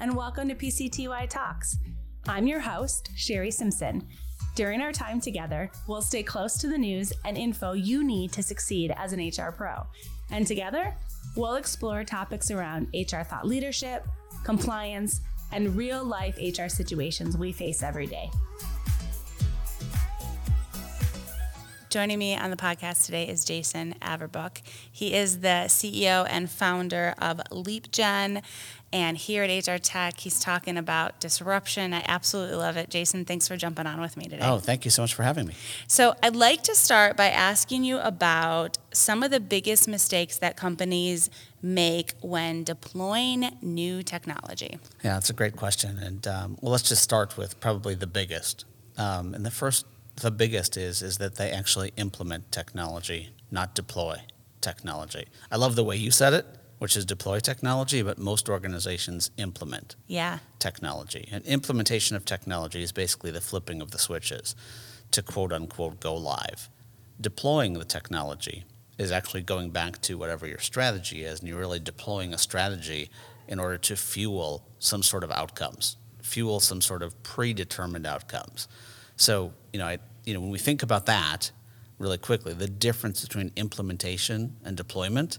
and welcome to PCTY Talks. I'm your host, Sherry Simpson. During our time together, we'll stay close to the news and info you need to succeed as an HR pro. And together, we'll explore topics around HR thought leadership, compliance, and real life HR situations we face every day. Joining me on the podcast today is Jason Averbook. He is the CEO and founder of LeapGen. And here at HR Tech, he's talking about disruption. I absolutely love it. Jason, thanks for jumping on with me today. Oh, thank you so much for having me. So, I'd like to start by asking you about some of the biggest mistakes that companies make when deploying new technology. Yeah, that's a great question. And um, well, let's just start with probably the biggest. Um, and the first the biggest is is that they actually implement technology, not deploy technology. I love the way you said it, which is deploy technology, but most organizations implement yeah. technology. And implementation of technology is basically the flipping of the switches to quote unquote go live. Deploying the technology is actually going back to whatever your strategy is, and you're really deploying a strategy in order to fuel some sort of outcomes, fuel some sort of predetermined outcomes. So, you know, I, you know, when we think about that really quickly, the difference between implementation and deployment,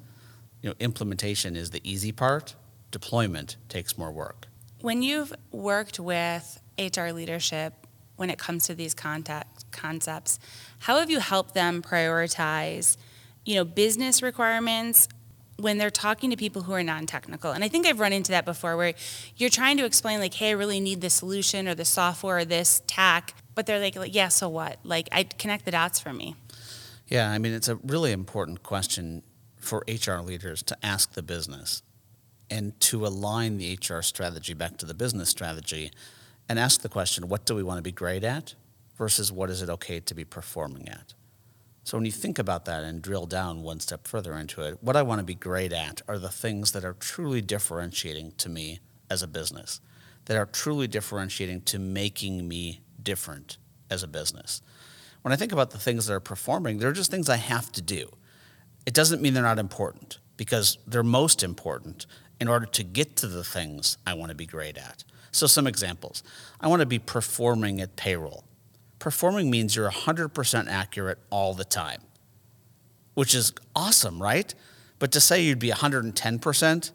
you know, implementation is the easy part, deployment takes more work. When you've worked with HR leadership when it comes to these contact concepts, how have you helped them prioritize, you know, business requirements when they're talking to people who are non-technical and i think i've run into that before where you're trying to explain like hey i really need this solution or the software or this tack but they're like, yeah, so what? Like, I connect the dots for me. Yeah, I mean, it's a really important question for HR leaders to ask the business and to align the HR strategy back to the business strategy and ask the question, what do we want to be great at versus what is it okay to be performing at? So when you think about that and drill down one step further into it, what I want to be great at are the things that are truly differentiating to me as a business, that are truly differentiating to making me different as a business. When I think about the things that are performing, they're just things I have to do. It doesn't mean they're not important because they're most important in order to get to the things I want to be great at. So, some examples I want to be performing at payroll. Performing means you're 100% accurate all the time, which is awesome, right? But to say you'd be 110%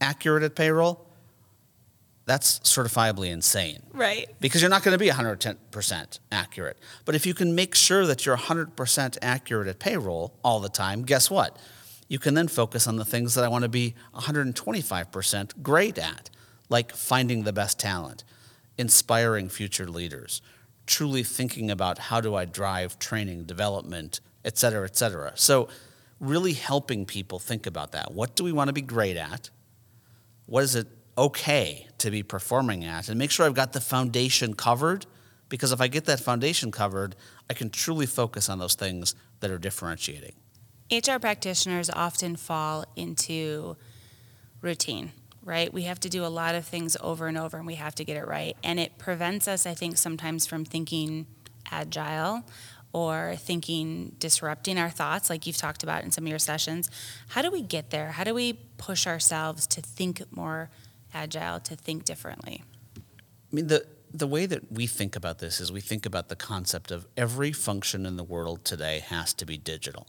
accurate at payroll, that's certifiably insane. Right. Because you're not going to be 110% accurate. But if you can make sure that you're 100% accurate at payroll all the time, guess what? You can then focus on the things that I want to be 125% great at, like finding the best talent, inspiring future leaders, truly thinking about how do I drive training, development, et cetera, et cetera. So, really helping people think about that. What do we want to be great at? What is it okay to be performing at and make sure I've got the foundation covered because if I get that foundation covered, I can truly focus on those things that are differentiating. HR practitioners often fall into routine, right? We have to do a lot of things over and over and we have to get it right. And it prevents us, I think, sometimes from thinking agile or thinking disrupting our thoughts like you've talked about in some of your sessions. How do we get there? How do we push ourselves to think more agile to think differently? I mean, the, the way that we think about this is we think about the concept of every function in the world today has to be digital.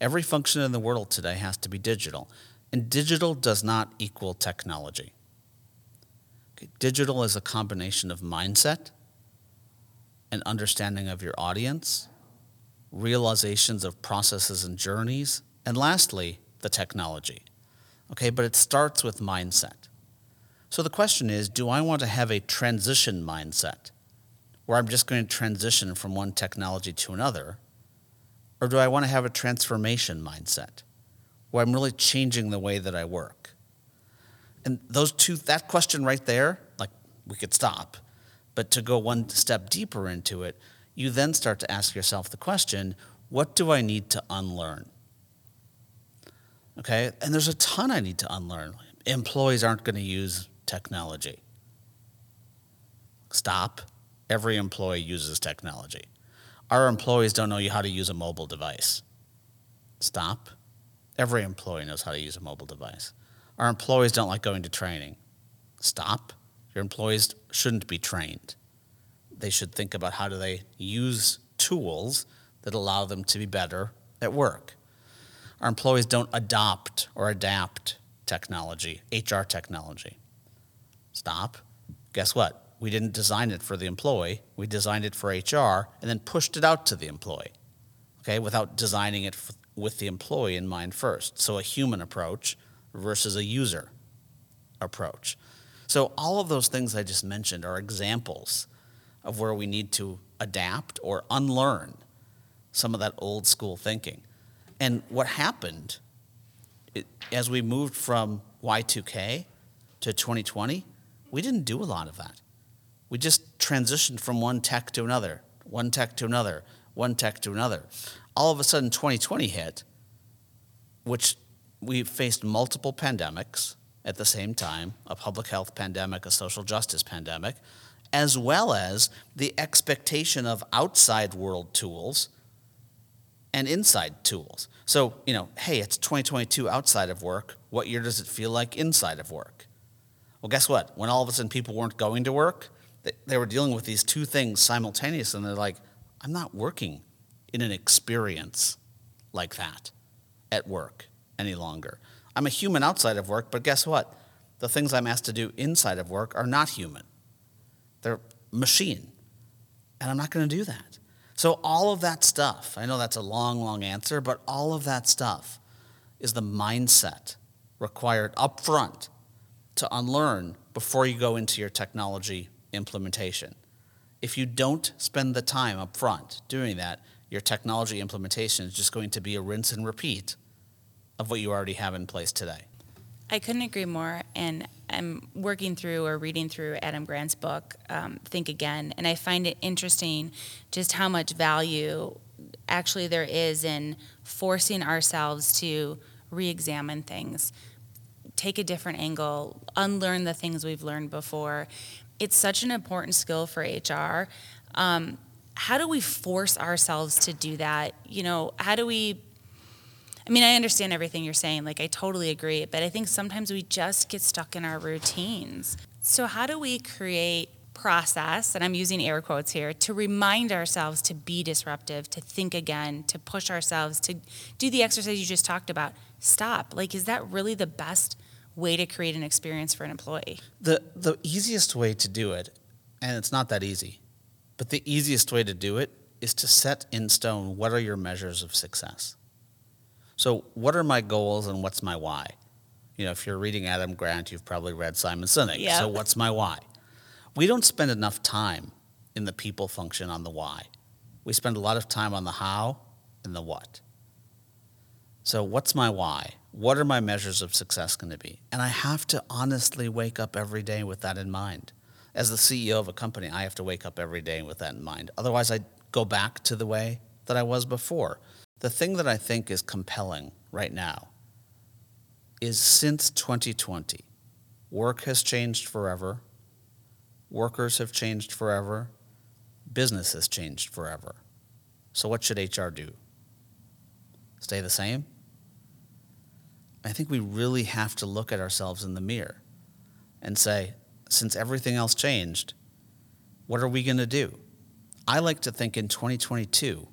Every function in the world today has to be digital. And digital does not equal technology. Okay, digital is a combination of mindset and understanding of your audience, realizations of processes and journeys, and lastly, the technology. Okay, but it starts with mindset. So the question is do I want to have a transition mindset where I'm just going to transition from one technology to another? Or do I want to have a transformation mindset where I'm really changing the way that I work? And those two, that question right there, like we could stop, but to go one step deeper into it, you then start to ask yourself the question what do I need to unlearn? Okay. And there's a ton I need to unlearn. Employees aren't going to use technology. Stop. Every employee uses technology. Our employees don't know how to use a mobile device. Stop. Every employee knows how to use a mobile device. Our employees don't like going to training. Stop. Your employees shouldn't be trained. They should think about how do they use tools that allow them to be better at work. Our employees don't adopt or adapt technology, HR technology. Stop. Guess what? We didn't design it for the employee. We designed it for HR and then pushed it out to the employee, okay, without designing it f- with the employee in mind first. So a human approach versus a user approach. So all of those things I just mentioned are examples of where we need to adapt or unlearn some of that old school thinking. And what happened it, as we moved from Y2K to 2020, we didn't do a lot of that. We just transitioned from one tech to another, one tech to another, one tech to another. All of a sudden, 2020 hit, which we faced multiple pandemics at the same time a public health pandemic, a social justice pandemic, as well as the expectation of outside world tools and inside tools. So, you know, hey, it's 2022 outside of work. What year does it feel like inside of work? Well, guess what? When all of a sudden people weren't going to work, they, they were dealing with these two things simultaneously, and they're like, I'm not working in an experience like that at work any longer. I'm a human outside of work, but guess what? The things I'm asked to do inside of work are not human. They're machine. And I'm not going to do that. So, all of that stuff, I know that's a long, long answer, but all of that stuff is the mindset required up front to unlearn before you go into your technology implementation. If you don't spend the time up front doing that, your technology implementation is just going to be a rinse and repeat of what you already have in place today. I couldn't agree more. And I'm working through or reading through Adam Grant's book, um, Think Again, and I find it interesting just how much value actually there is in forcing ourselves to re examine things, take a different angle, unlearn the things we've learned before. It's such an important skill for HR. Um, how do we force ourselves to do that? You know, how do we I mean, I understand everything you're saying. Like, I totally agree. But I think sometimes we just get stuck in our routines. So, how do we create process, and I'm using air quotes here, to remind ourselves to be disruptive, to think again, to push ourselves, to do the exercise you just talked about? Stop. Like, is that really the best way to create an experience for an employee? The, the easiest way to do it, and it's not that easy, but the easiest way to do it is to set in stone what are your measures of success. So, what are my goals and what's my why? You know, if you're reading Adam Grant, you've probably read Simon Sinek. So, what's my why? We don't spend enough time in the people function on the why. We spend a lot of time on the how and the what. So, what's my why? What are my measures of success going to be? And I have to honestly wake up every day with that in mind. As the CEO of a company, I have to wake up every day with that in mind. Otherwise, I go back to the way that I was before. The thing that I think is compelling right now is since 2020, work has changed forever, workers have changed forever, business has changed forever. So, what should HR do? Stay the same? I think we really have to look at ourselves in the mirror and say, since everything else changed, what are we going to do? I like to think in 2022,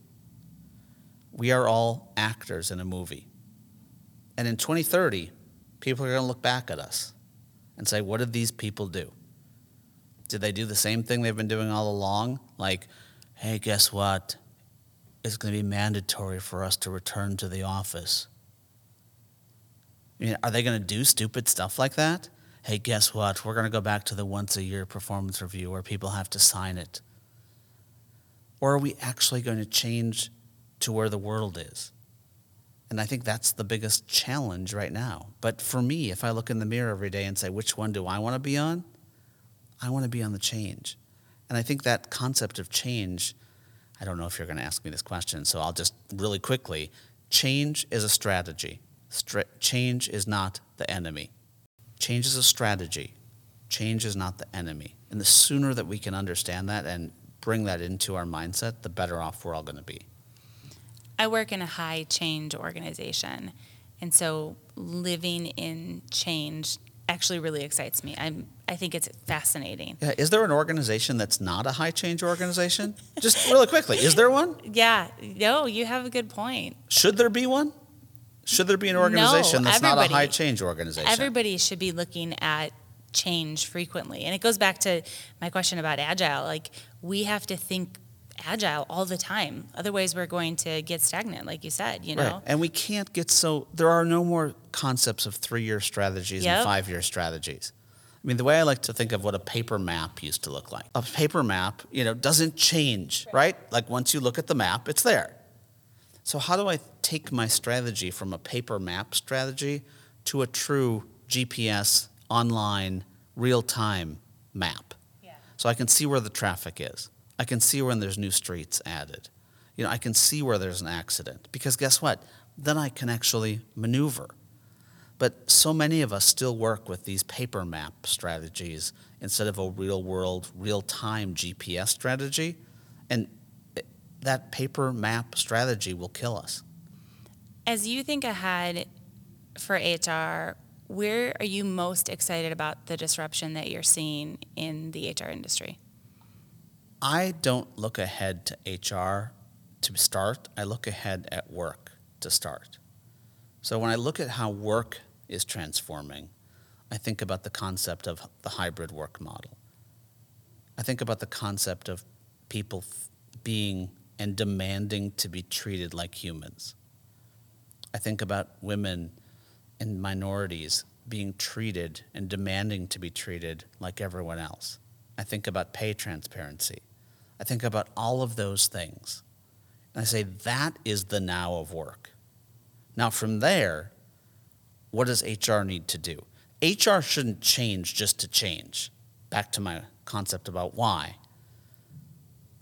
we are all actors in a movie. And in 2030, people are going to look back at us and say, what did these people do? Did they do the same thing they've been doing all along? Like, hey, guess what? It's going to be mandatory for us to return to the office. I mean, are they going to do stupid stuff like that? Hey, guess what? We're going to go back to the once a year performance review where people have to sign it. Or are we actually going to change to where the world is. And I think that's the biggest challenge right now. But for me, if I look in the mirror every day and say, which one do I want to be on? I want to be on the change. And I think that concept of change, I don't know if you're going to ask me this question, so I'll just really quickly change is a strategy. Stra- change is not the enemy. Change is a strategy. Change is not the enemy. And the sooner that we can understand that and bring that into our mindset, the better off we're all going to be. I work in a high change organization. And so living in change actually really excites me. I'm I think it's fascinating. Yeah, is there an organization that's not a high change organization? Just really quickly, is there one? Yeah, no, you have a good point. Should there be one? Should there be an organization No, that's not a high change organization? Everybody should be looking at change frequently. And it goes back to my question about agile. Like we have to think agile all the time. Otherwise we're going to get stagnant, like you said, you know? Right. And we can't get so there are no more concepts of three year strategies and five year strategies. I mean, the way I like to think of what a paper map used to look like. A paper map, you know, doesn't change, right? Like once you look at the map, it's there. So how do I take my strategy from a paper map strategy to a true GPS online real time map? Yeah. So I can see where the traffic is. I can see when there's new streets added. You know, I can see where there's an accident because guess what? Then I can actually maneuver. But so many of us still work with these paper map strategies instead of a real world, real time GPS strategy. And that paper map strategy will kill us. As you think ahead for HR, where are you most excited about the disruption that you're seeing in the HR industry? I don't look ahead to HR to start, I look ahead at work to start. So when I look at how work is transforming, I think about the concept of the hybrid work model. I think about the concept of people f- being and demanding to be treated like humans. I think about women and minorities being treated and demanding to be treated like everyone else. I think about pay transparency. I think about all of those things. And I say, that is the now of work. Now, from there, what does HR need to do? HR shouldn't change just to change. Back to my concept about why.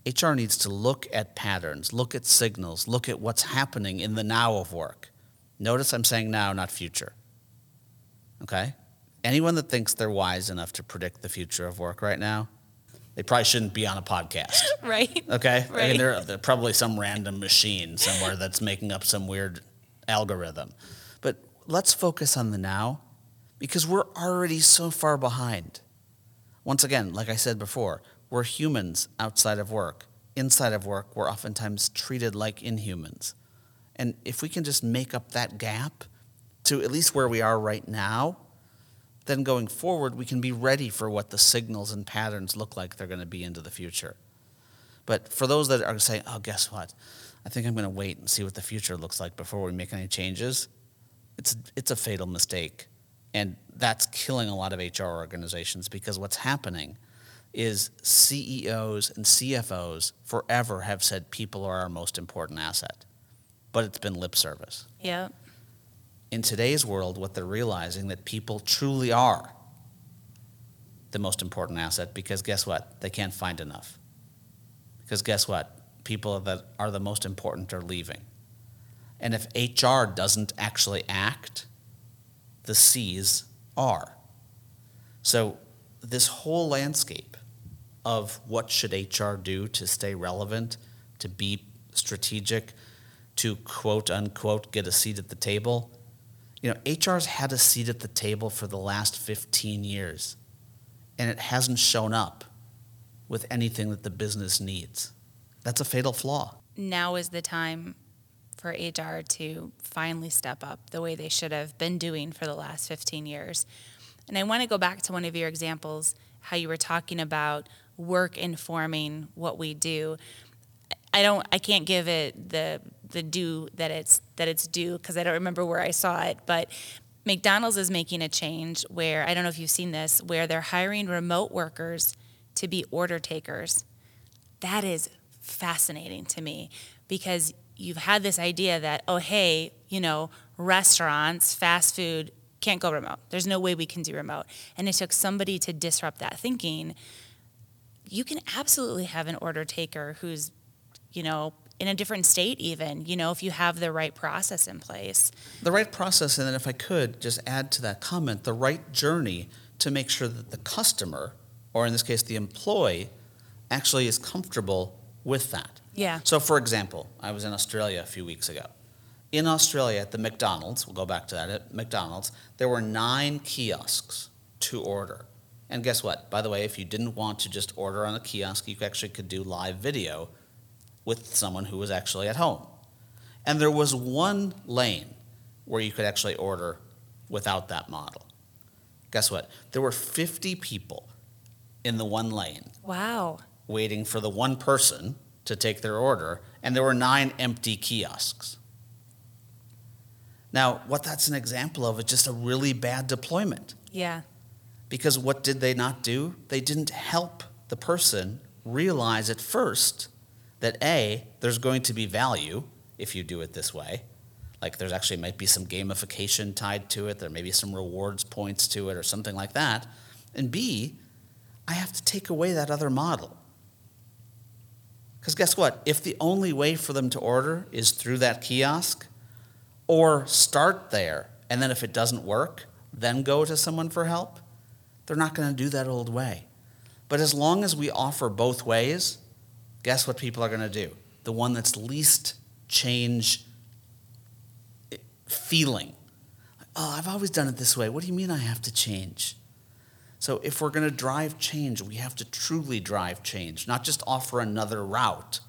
HR needs to look at patterns, look at signals, look at what's happening in the now of work. Notice I'm saying now, not future. Okay? Anyone that thinks they're wise enough to predict the future of work right now, they probably shouldn't be on a podcast. Right? Okay? I Right. mean, there, there probably some random machine somewhere that's making up some weird algorithm. But let's focus on the now because we're already so far behind. Once again, like I said before, we're humans outside of work. Inside of work, we're oftentimes treated like inhumans. And if we can just make up that gap to at least where we are right now, then going forward, we can be ready for what the signals and patterns look like they're going to be into the future. But for those that are saying, oh, guess what? I think I'm going to wait and see what the future looks like before we make any changes, it's, it's a fatal mistake. And that's killing a lot of HR organizations because what's happening is CEOs and CFOs forever have said people are our most important asset, but it's been lip service Yep. In today's world, what they're realizing that people truly are the most important asset because guess what? They can't find enough. Because guess what? People that are the most important are leaving. And if HR doesn't actually act, the C's are. So this whole landscape of what should HR do to stay relevant, to be strategic, to quote unquote get a seat at the table, you know, HR's had a seat at the table for the last 15 years, and it hasn't shown up with anything that the business needs. That's a fatal flaw. now is the time for HR to finally step up the way they should have been doing for the last 15 years. And I want to go back to one of your examples, how you were talking about work informing what we do. I don't I can't give it the the due that it's that it's due because I don't remember where I saw it, but McDonald's is making a change where I don't know if you've seen this where they're hiring remote workers to be order takers. That is fascinating to me because you've had this idea that oh hey, you know, restaurants, fast food can't go remote. There's no way we can do remote. And it took somebody to disrupt that thinking you can absolutely have an order taker who's, you know, in a different state, even, you know, if you have the right process in place. The right process, and then if I could just add to that comment, the right journey to make sure that the customer, or in this case, the employee, actually is comfortable with that. Yeah. So, for example, I was in Australia a few weeks ago. in Australia at the McDonald's, we'll go back to that at McDonald's, there were nine kiosks to order. And guess what? By the way, if you didn't want to just order on a kiosk, you actually could do live video with someone who was actually at home. And there was one lane where you could actually order without that model. Guess what? There were 50 people in the one lane Wow. waiting for the one person to take their order, and there were nine empty kiosks. Now, what that's an example of is just a really bad deployment. Yeah. Because what did they not do? They didn't help the person realize at first that A, there's going to be value if you do it this way. Like there's actually might be some gamification tied to it, there may be some rewards points to it or something like that. And B, I have to take away that other model. Because guess what? If the only way for them to order is through that kiosk, or start there, and then if it doesn't work, then go to someone for help, they're not going to do that old way. But as long as we offer both ways, guess what people are going to do? The one that's least change eh, feeling. Oh, I've always done it this way. What do you mean I have to change? So if we're going to drive change, we have to truly drive change, not just offer another route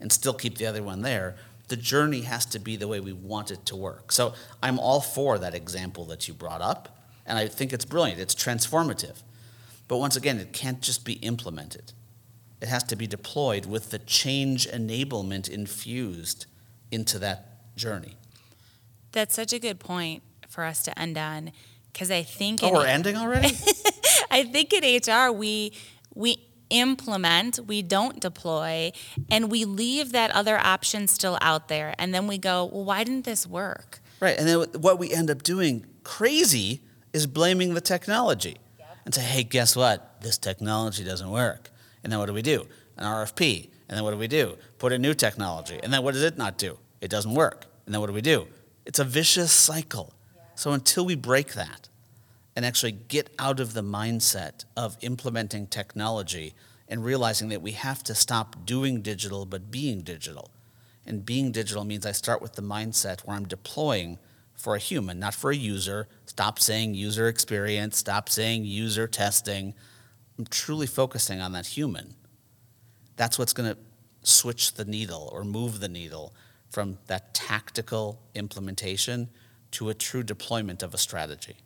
and still keep the other one there. The journey has to be the way we want it to work. So I'm all for that example that you brought up, and I think it's brilliant. It's transformative. But once again, it can't just be implemented. It has to be deployed with the change enablement infused into that journey. That's such a good point for us to end on because I think Oh, we're ending already? I think in HR we we implement, we don't deploy, and we leave that other option still out there. And then we go, well, why didn't this work? Right. And then what we end up doing crazy is blaming the technology and say, hey, guess what? This technology doesn't work. And then what do we do? An RFP. And then what do we do? Put in new technology. And then what does it not do? It doesn't work. And then what do we do? It's a vicious cycle. So until we break that and actually get out of the mindset of implementing technology and realizing that we have to stop doing digital but being digital. And being digital means I start with the mindset where I'm deploying for a human, not for a user. Stop saying user experience, stop saying user testing. I'm truly focusing on that human. That's what's going to switch the needle or move the needle from that tactical implementation to a true deployment of a strategy.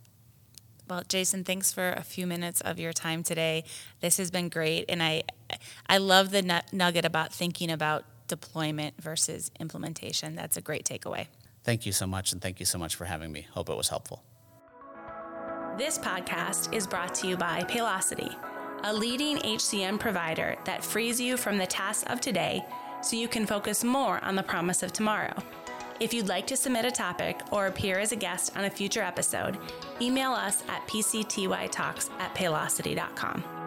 Well, Jason, thanks for a few minutes of your time today. This has been great, and I, I love the nugget about thinking about deployment versus implementation. That's a great takeaway. Thank you so much, and thank you so much for having me. Hope it was helpful. This podcast is brought to you by Paylocity, a leading HCM provider that frees you from the tasks of today so you can focus more on the promise of tomorrow. If you'd like to submit a topic or appear as a guest on a future episode, email us at pctytalks at paylocity.com.